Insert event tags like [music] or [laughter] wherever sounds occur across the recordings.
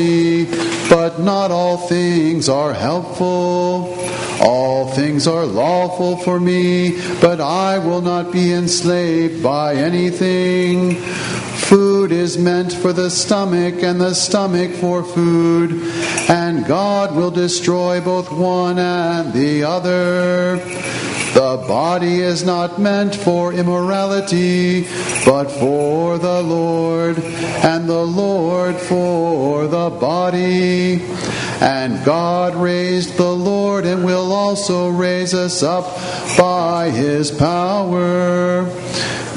me, but not all things are helpful. All things are lawful for me, but I will not be enslaved by anything. Food is meant for the stomach, and the stomach for food, and God will destroy both one and the other. The body is not meant for immorality, but for the Lord, and the Lord for the body. And God raised the Lord and will also raise us up by his power.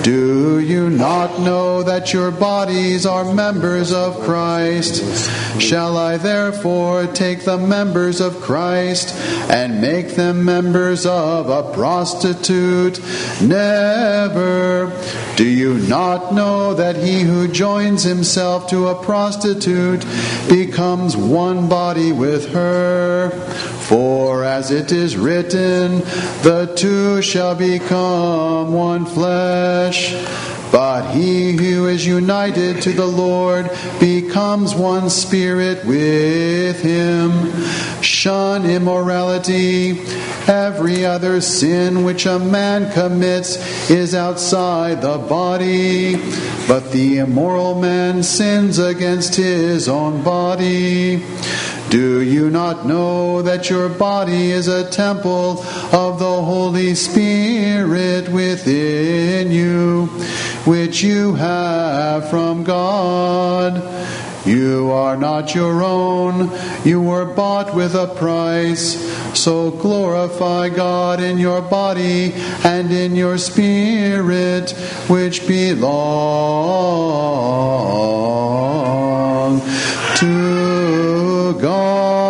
Do you not know that your bodies are members of Christ? Shall I therefore take the members of Christ and make them members of a prostitute? Never. Do you not know that he who joins himself to a prostitute becomes one body with her? For as it is written, the two shall become one flesh. But he who is united to the Lord becomes one spirit with him. Shun immorality. Every other sin which a man commits is outside the body, but the immoral man sins against his own body. Do you not know that your body is a temple of the Holy Spirit within you, which you have from God? You are not your own, you were bought with a price. So glorify God in your body and in your spirit, which belong to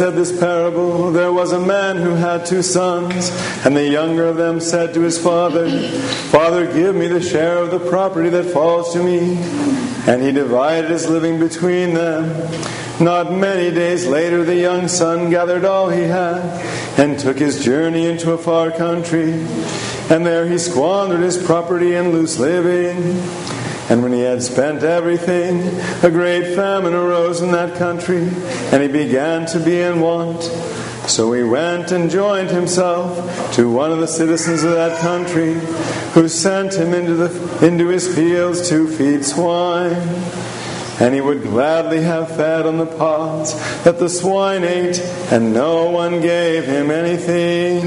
said this parable. There was a man who had two sons, and the younger of them said to his father, Father, give me the share of the property that falls to me. And he divided his living between them. Not many days later, the young son gathered all he had and took his journey into a far country. And there he squandered his property in loose living. And when he had spent everything, a great famine arose in that country, and he began to be in want. So he went and joined himself to one of the citizens of that country, who sent him into, the, into his fields to feed swine. And he would gladly have fed on the pods that the swine ate, and no one gave him anything.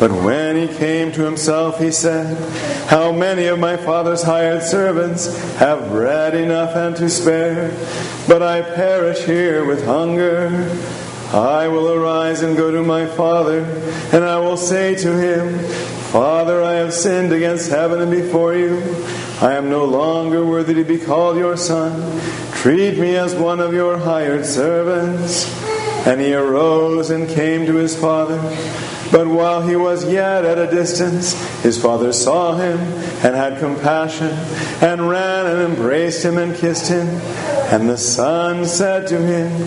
But when he came to himself, he said, How many of my father's hired servants have bread enough and to spare, but I perish here with hunger? I will arise and go to my father, and I will say to him, Father, I have sinned against heaven and before you. I am no longer worthy to be called your son. Treat me as one of your hired servants. And he arose and came to his father. But while he was yet at a distance, his father saw him and had compassion, and ran and embraced him and kissed him. And the son said to him,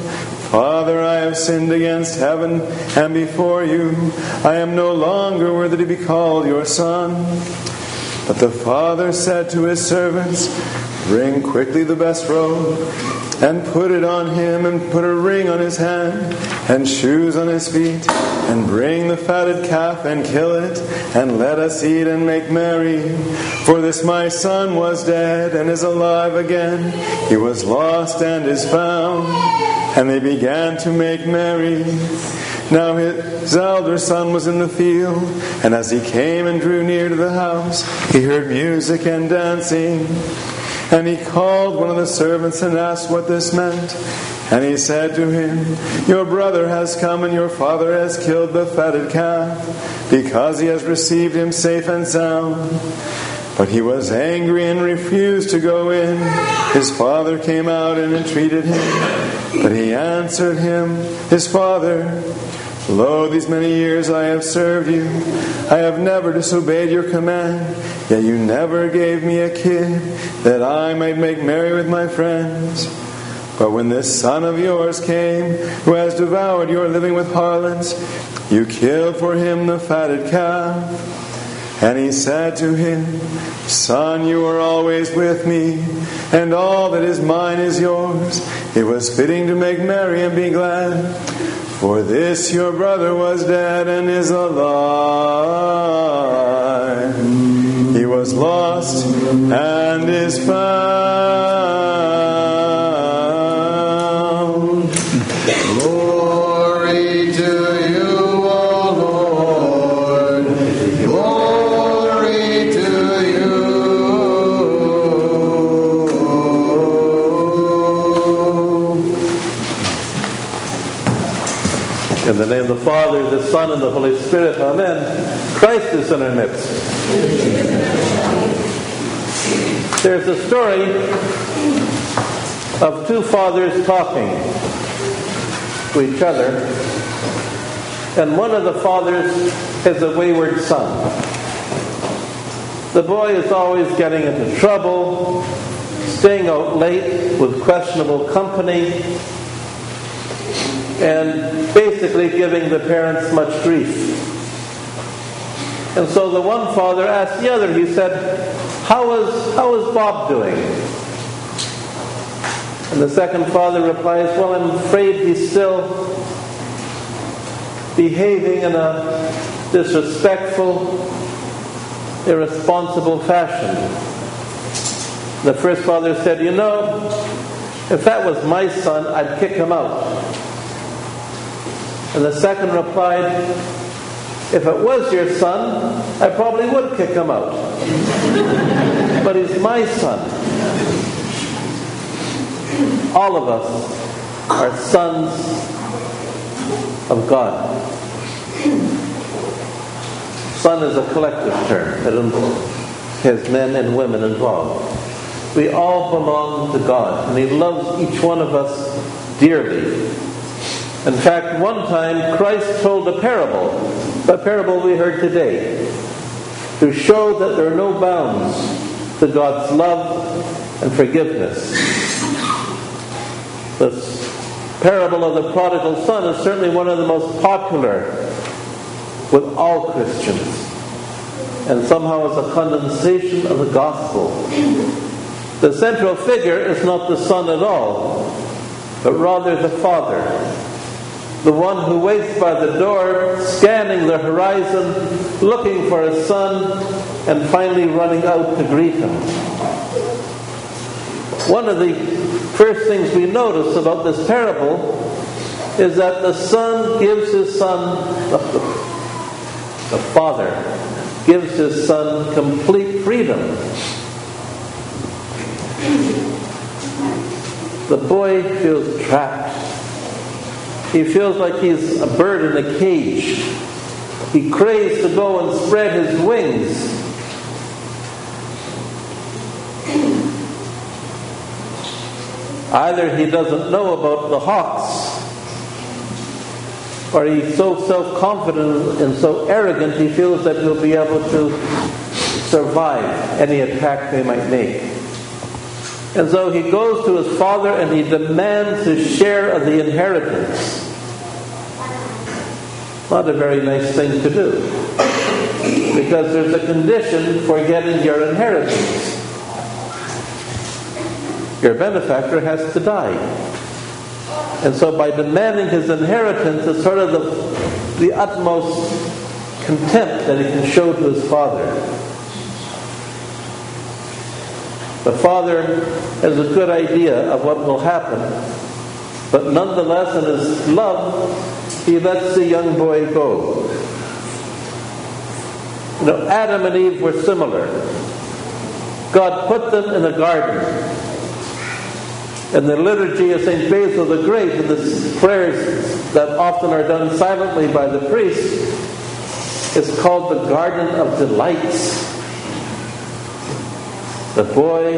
Father, I have sinned against heaven and before you. I am no longer worthy to be called your son. But the father said to his servants, Bring quickly the best robe and put it on him, and put a ring on his hand, and shoes on his feet, and bring the fatted calf, and kill it, and let us eat and make merry. For this my son was dead, and is alive again. He was lost, and is found. And they began to make merry. Now his elder son was in the field, and as he came and drew near to the house, he heard music and dancing. And he called one of the servants and asked what this meant. And he said to him, Your brother has come, and your father has killed the fatted calf, because he has received him safe and sound. But he was angry and refused to go in. His father came out and entreated him. But he answered him, His father, Lo, these many years I have served you. I have never disobeyed your command, yet you never gave me a kid that I might make merry with my friends. But when this son of yours came, who has devoured your living with harlots, you killed for him the fatted calf. And he said to him, Son, you are always with me, and all that is mine is yours. It was fitting to make merry and be glad. For this your brother was dead and is alive. He was lost and is found. Father, the Son, and the Holy Spirit, Amen. Christ is in our midst. There's a story of two fathers talking to each other, and one of the fathers has a wayward son. The boy is always getting into trouble, staying out late with questionable company, and basically giving the parents much grief. And so the one father asked the other, he said, How is, how is Bob doing? And the second father replies, Well, I'm afraid he's still behaving in a disrespectful, irresponsible fashion. The first father said, You know, if that was my son, I'd kick him out. And the second replied, If it was your son, I probably would kick him out. but he's my son. All of us are sons of God. Son is a collective term. It has men and women involved. We all belong to God, and He loves each one of us dearly. In fact, one time Christ told a parable, a parable we heard today, to show that there are no bounds to God's love and forgiveness. This parable of the prodigal son is certainly one of the most popular with all Christians, and somehow is a condensation of the gospel. The central figure is not the son at all, but rather the father, the one who waits by the door, scanning the horizon, looking for his son, and finally running out to greet him. One of the first things we notice about this parable is that the son gives his son, the father gives his son complete freedom. The boy feels trapped. He feels like he's a bird in a cage. He craves to go and spread his wings. Either he doesn't know about the hawks, or he's so self confident and so arrogant he feels that he'll be able to survive any attack they might make. And so he goes to his father and he demands his share of the inheritance. Not a very nice thing to do. Because there's a condition for getting your inheritance. your benefactor has to die. And so by demanding his inheritance, it's sort of the, the utmost contempt that he can show to his father. The father has a good idea of what will happen, but nonetheless, in his love, he lets the young boy go. You know, Adam and Eve were similar. God put them in a garden. And the liturgy of St. Basil the Great, and the prayers that often are done silently by the priest, is called the Garden of Delights. The boy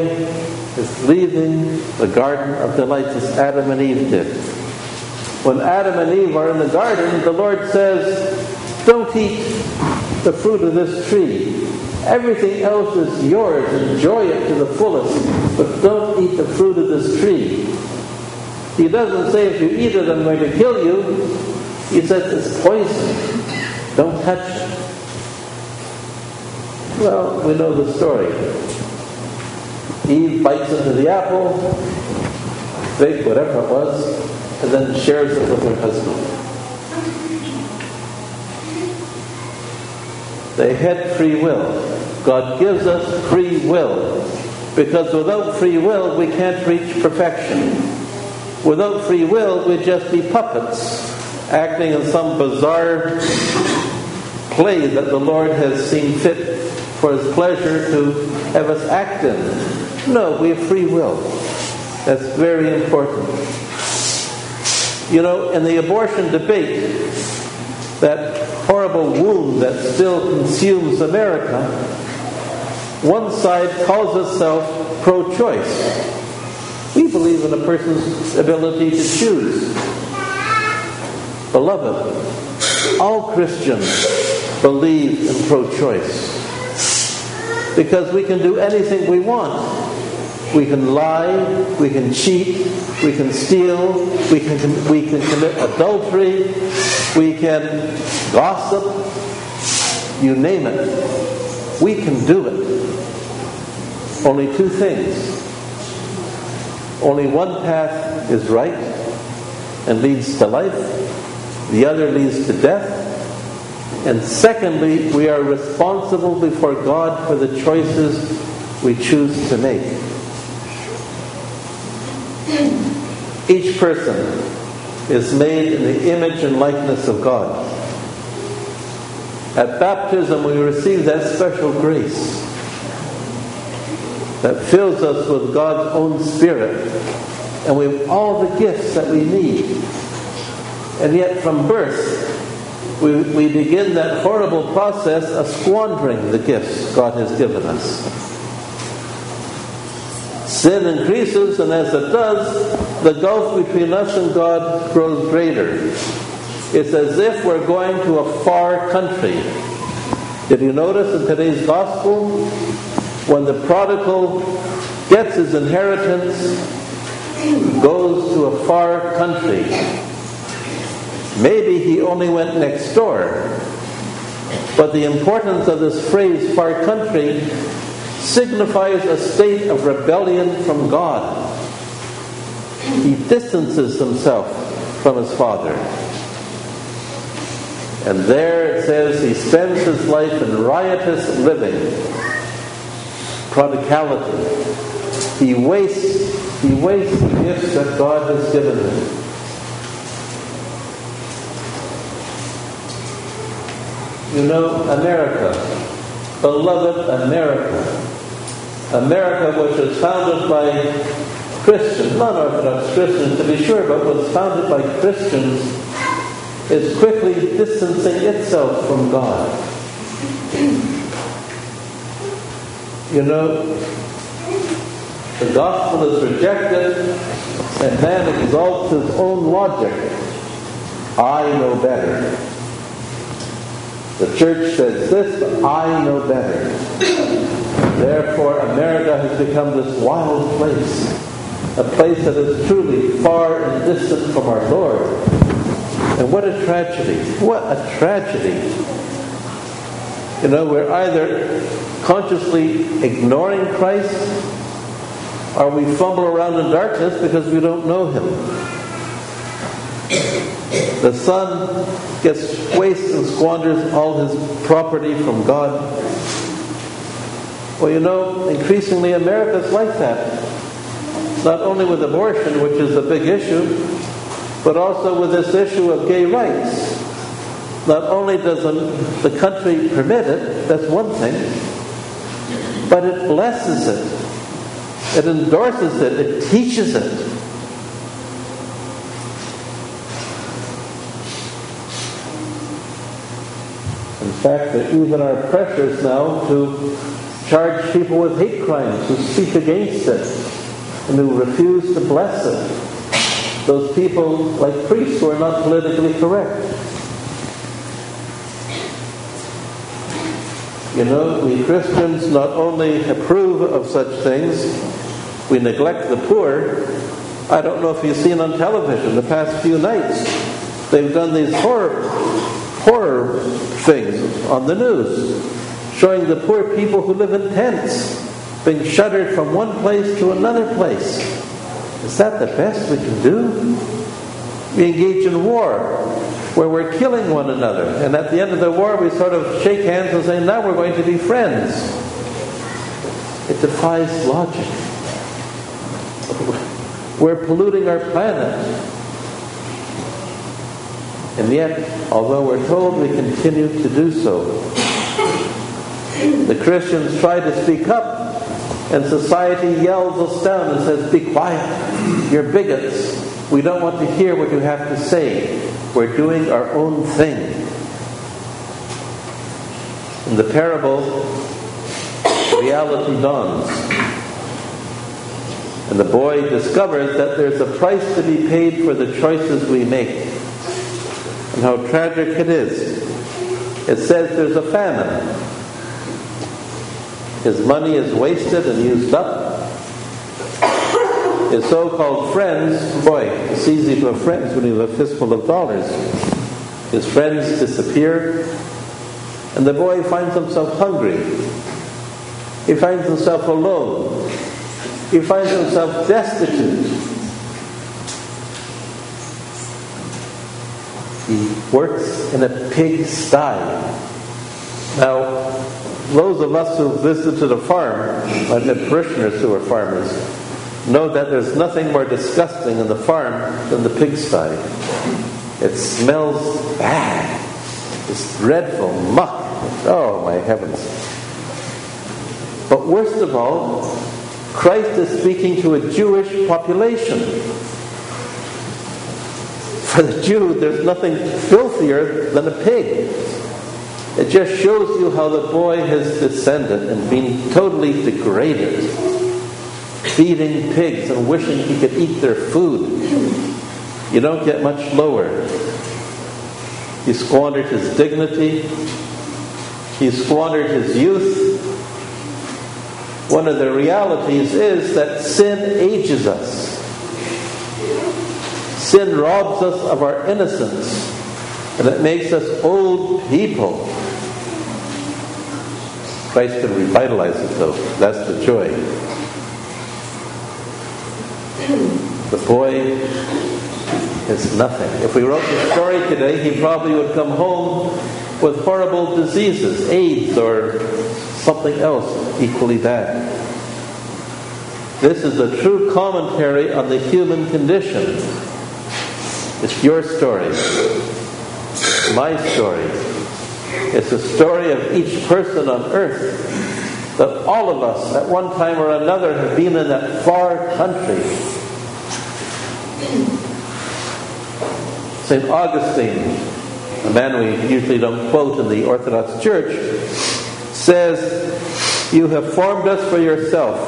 is leaving the Garden of Delights as Adam and Eve did. When Adam and Eve are in the garden, the Lord says, Don't eat the fruit of this tree. Everything else is yours. Enjoy it to the fullest, but don't eat the fruit of this tree. He doesn't say if you eat it, I'm going to kill you. He says it's poison. Don't touch it. Well, we know the story. Eve bites into the apple, fig, whatever it was, and then shares it with her husband. They had free will. God gives us free will. Because without free will, we can't reach perfection. Without free will, we'd just be puppets, acting in some bizarre play that the Lord has seen fit for His pleasure to have us act in. No, we have free will. That's very important. You know, in the abortion debate, that horrible wound that still consumes America, one side calls itself pro choice. We believe in a person's ability to choose. Beloved, all Christians believe in pro choice because we can do anything we want. We can lie, we can cheat, we can steal, we can, we can commit adultery, we can gossip, you name it. We can do it. Only two things. Only one path is right and leads to life, the other leads to death. And secondly, we are responsible before God for the choices we choose to make. Each person is made in the image and likeness of God. At baptism, we receive that special grace that fills us with God's own Spirit, and we have all the gifts that we need. And yet, from birth, we, we begin that horrible process of squandering the gifts God has given us. Sin increases, and as it does, the gulf between us and God grows greater. It's as if we're going to a far country. Did you notice in today's gospel, when the prodigal gets his inheritance, he goes to a far country? Maybe he only went next door. But the importance of this phrase, far country, signifies a state of rebellion from God. He distances himself from his Father. And there it says he spends his life in riotous living, prodigality. He wastes, he wastes the gifts that God has given him. You know, America, beloved America, America, which was founded by Christians, non Orthodox Christians to be sure, but was founded by Christians, is quickly distancing itself from God. You know, the gospel is rejected, and man exalts his own logic. I know better. The church says this, but I know better. Therefore, America has become this wild place, a place that is truly far and distant from our Lord. And what a tragedy! What a tragedy! You know, we're either consciously ignoring Christ or we fumble around in darkness because we don't know Him. The son gets wastes and squanders all his property from God. Well, you know, increasingly America's like that. Not only with abortion, which is a big issue, but also with this issue of gay rights. Not only does the country permit it, that's one thing, but it blesses it, it endorses it, it teaches it. Fact, that even are pressures now to charge people with hate crimes who speak against it and who refuse to bless it. Those people, like priests, who are not politically correct. You know, we Christians not only approve of such things, we neglect the poor. I don't know if you've seen on television the past few nights, they've done these horror, things on the news, showing the poor people who live in tents being shuttered from one place to another place. Is that the best we can do? We engage in war where we're killing one another. And at the end of the war, we sort of shake hands and say, now we're going to be friends. It defies logic. [laughs] We're polluting our planet. And yet, although we're told we continue to do so, the Christians try to speak up, and society yells us down and says, Be quiet, you're bigots. We don't want to hear what you have to say. We're doing our own thing. In the parable, reality dawns. And the boy discovers that there's a price to be paid for the choices we make. And how tragic it is. It says there's a famine. His money is wasted and used up his so-called friends, boy, it's easy to have friends when you have a fistful of dollars. His friends disappear, and the boy finds himself hungry. He finds himself alone. He finds himself destitute. He works in a pig sty. Now, those of us who visited a farm, I've parishioners who are farmers, know that there's nothing more disgusting in the farm than the pigsty. It smells bad. It's dreadful muck. Oh my heavens. But worst of all, Christ is speaking to a Jewish population. For the Jew, there's nothing filthier than a pig. It just shows you how the boy has descended and been totally degraded feeding pigs and wishing he could eat their food. You don't get much lower. He squandered his dignity. He squandered his youth. One of the realities is that sin ages us. Sin robs us of our innocence and it makes us old people. Christ can revitalize it though. That's the joy. The boy is nothing. If we wrote the story today, he probably would come home with horrible diseases, AIDS or something else equally bad. This is a true commentary on the human condition. It's your story, my story. It's the story of each person on earth that all of us at one time or another have been in that far country St. Augustine, a man we usually don't quote in the Orthodox Church, says, You have formed us for yourself,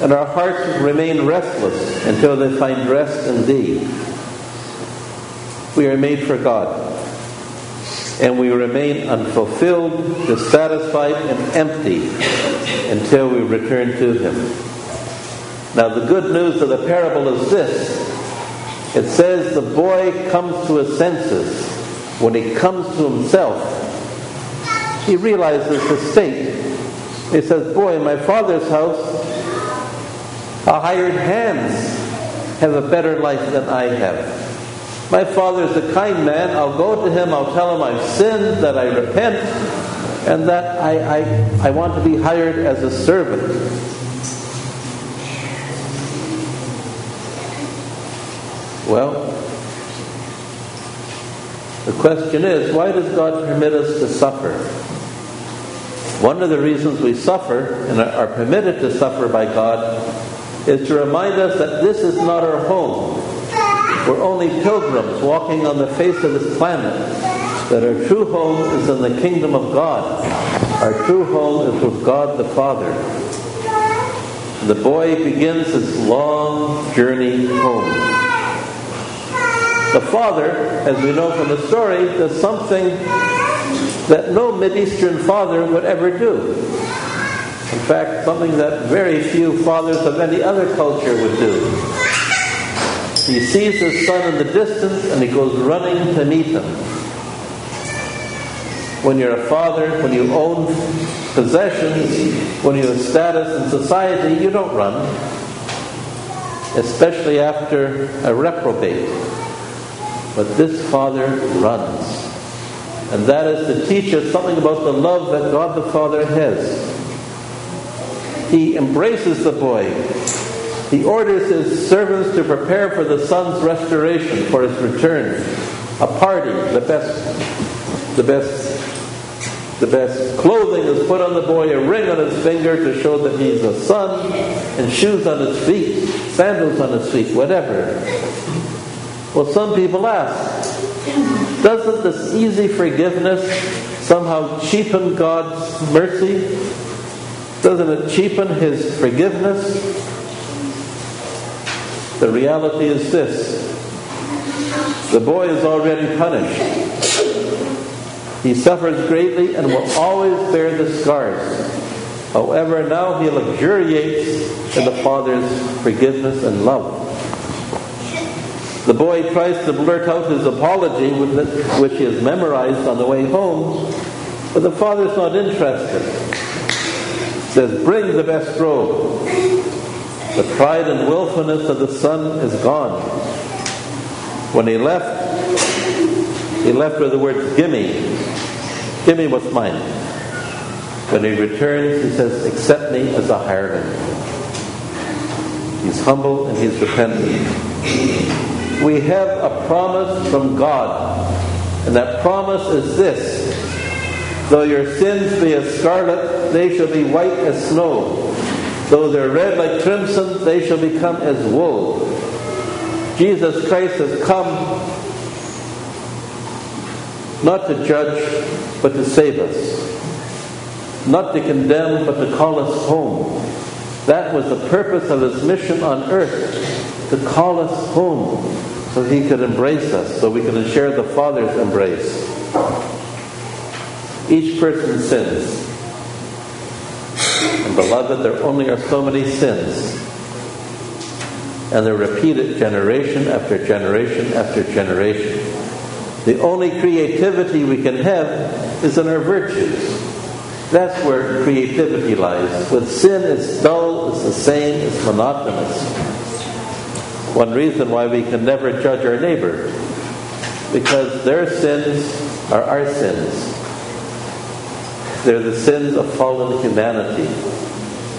and our hearts remain restless until they find rest in Thee. We are made for God, and we remain unfulfilled, dissatisfied, and empty until we return to Him. Now, the good news of the parable is this it says the boy comes to his senses. When he comes to himself, he realizes his state. He says, Boy, in my father's house, hired hands have a better life than I have. My father is a kind man. I'll go to him, I'll tell him I've sinned, that I repent, and that I, I, I want to be hired as a servant. Well, the question is why does God permit us to suffer? One of the reasons we suffer and are permitted to suffer by God is to remind us that this is not our home. We're only pilgrims walking on the face of this planet, that our true home is in the kingdom of God. Our true home is with God the Father. The boy begins his long journey home. The father, as we know from the story, does something that no Mideastern father would ever do. In fact, something that very few fathers of any other culture would do. He sees his son in the distance and he goes running to meet him. When you're a father, when you own possessions, when you have status in society, you don't run, especially after a reprobate. But this father runs. And that is to teach us something about the love that God the Father has. He embraces the boy. He orders his servants to prepare for the son's restoration, for his return. A party, the best, the best, the best clothing is put on the boy, a ring on his finger to show that he's a son, and shoes on his feet, sandals on his feet, whatever. Well, some people ask, doesn't this easy forgiveness somehow cheapen God's mercy? Doesn't it cheapen His forgiveness? The reality is this the boy is already punished. He suffers greatly and will always bear the scars. However, now he luxuriates in the Father's forgiveness and love. The boy tries to blurt out his apology, which he has memorized on the way home, but the father's not interested. He says, Bring the best robe. The pride and willfulness of the son is gone. When he left, he left with the words, Gimme. Gimme what's mine. When he returns, he says, Accept me as a hireling. He's humble and he's repentant. We have a promise from God, and that promise is this Though your sins be as scarlet, they shall be white as snow. Though they're red like crimson, they shall become as wool. Jesus Christ has come not to judge, but to save us. Not to condemn, but to call us home. That was the purpose of his mission on earth, to call us home, so he could embrace us, so we could share the Father's embrace. Each person sins. And beloved, there only are so many sins. And they're repeated generation after generation after generation. The only creativity we can have is in our virtues. That's where creativity lies. With sin, it's dull, it's the same, it's monotonous. One reason why we can never judge our neighbor, because their sins are our sins. They're the sins of fallen humanity,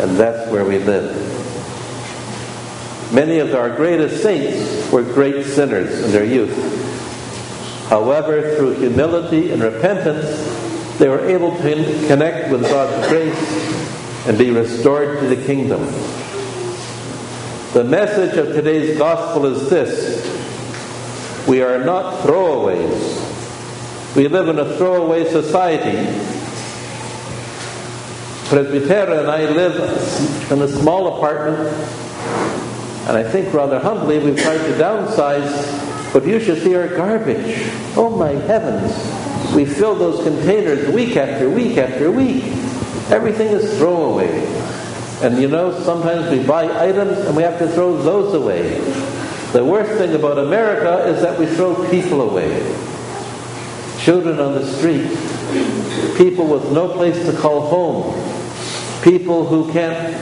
and that's where we live. Many of our greatest saints were great sinners in their youth. However, through humility and repentance, they were able to connect with God's grace and be restored to the kingdom. The message of today's gospel is this we are not throwaways. We live in a throwaway society. Presbytera and I live in a small apartment, and I think rather humbly we've tried to downsize, but you should see our garbage. Oh my heavens! We fill those containers week after week after week. Everything is throwaway. And you know, sometimes we buy items and we have to throw those away. The worst thing about America is that we throw people away. Children on the street, people with no place to call home, people who can't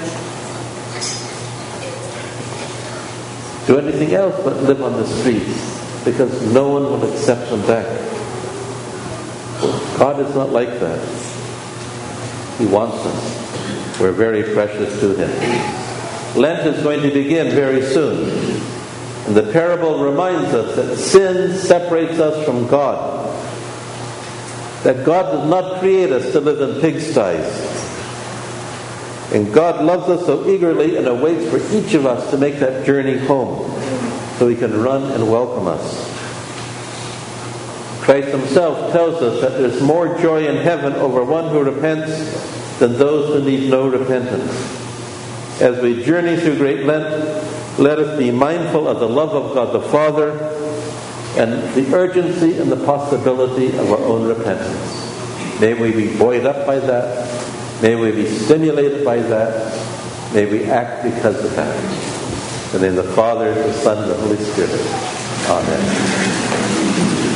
do anything else but live on the streets because no one will accept them back. God is not like that. He wants us. We're very precious to Him. Lent is going to begin very soon. And the parable reminds us that sin separates us from God. That God did not create us to live in pigsties. And God loves us so eagerly and awaits for each of us to make that journey home so He can run and welcome us. Christ Himself tells us that there's more joy in heaven over one who repents than those who need no repentance. As we journey through Great Lent, let us be mindful of the love of God the Father and the urgency and the possibility of our own repentance. May we be buoyed up by that. May we be stimulated by that. May we act because of that. And in the the Father, the Son, and the Holy Spirit. Amen.